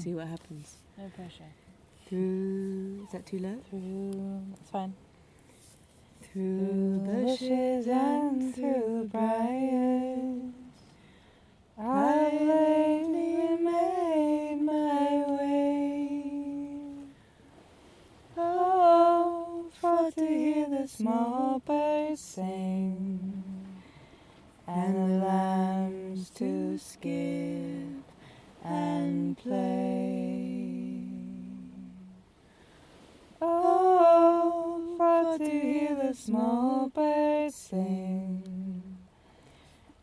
Mm. see what happens. No pressure. Through. Is that too low? Through. It's fine. Through bushes and through briars, I lately made my way. Oh, for to hear the small birds sing and the lambs to skip and play. Oh, for to hear the small birds sing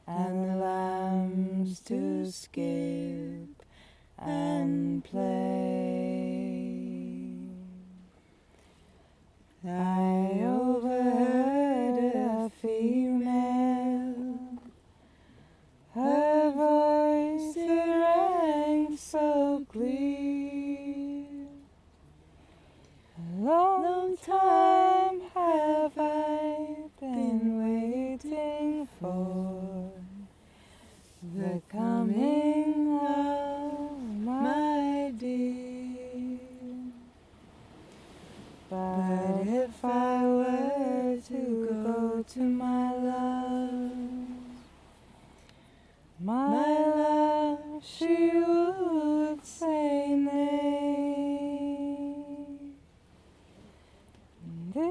and the lambs to skip and play.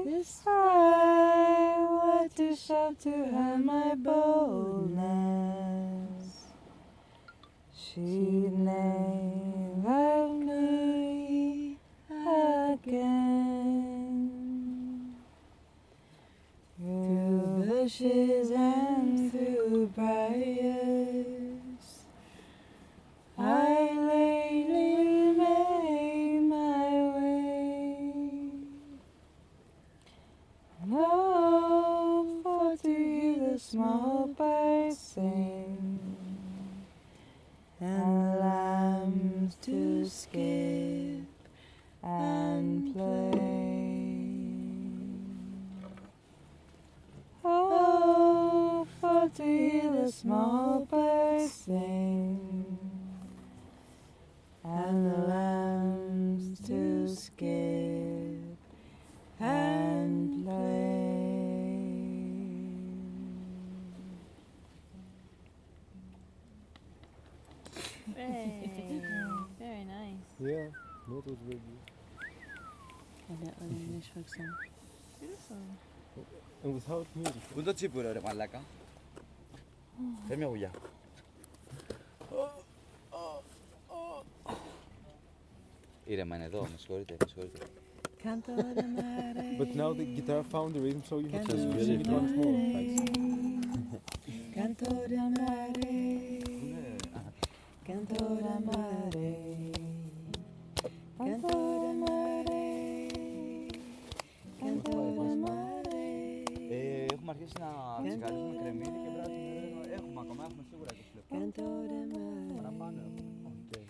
This I were to show to her my boldness. She'd never me again. Through the bushes No, for to hear the small birds sing and the lambs to skip and play. Oh, for to hear the small birds sing Hey, very nice. Yeah, that was very good. A little English folk song. Beautiful. And without music. Πού το τσίπουρο ρε μαλάκα. Φέρ μια γουλιά. Ήρεμα είναι εδώ, με συγχωρείτε, με συγχωρείτε. Canto de mare. But now the guitar found the rhythm, so you have to Canto sing de it once more. Like, έχουμε αρχίσει να ψυχαρίζουμε κρεμμύδι και πράσινο Έχουμε ακόμα, έχουμε σίγουρα 20 λεπτά. Παραπάνω. Έχουμε. Okay.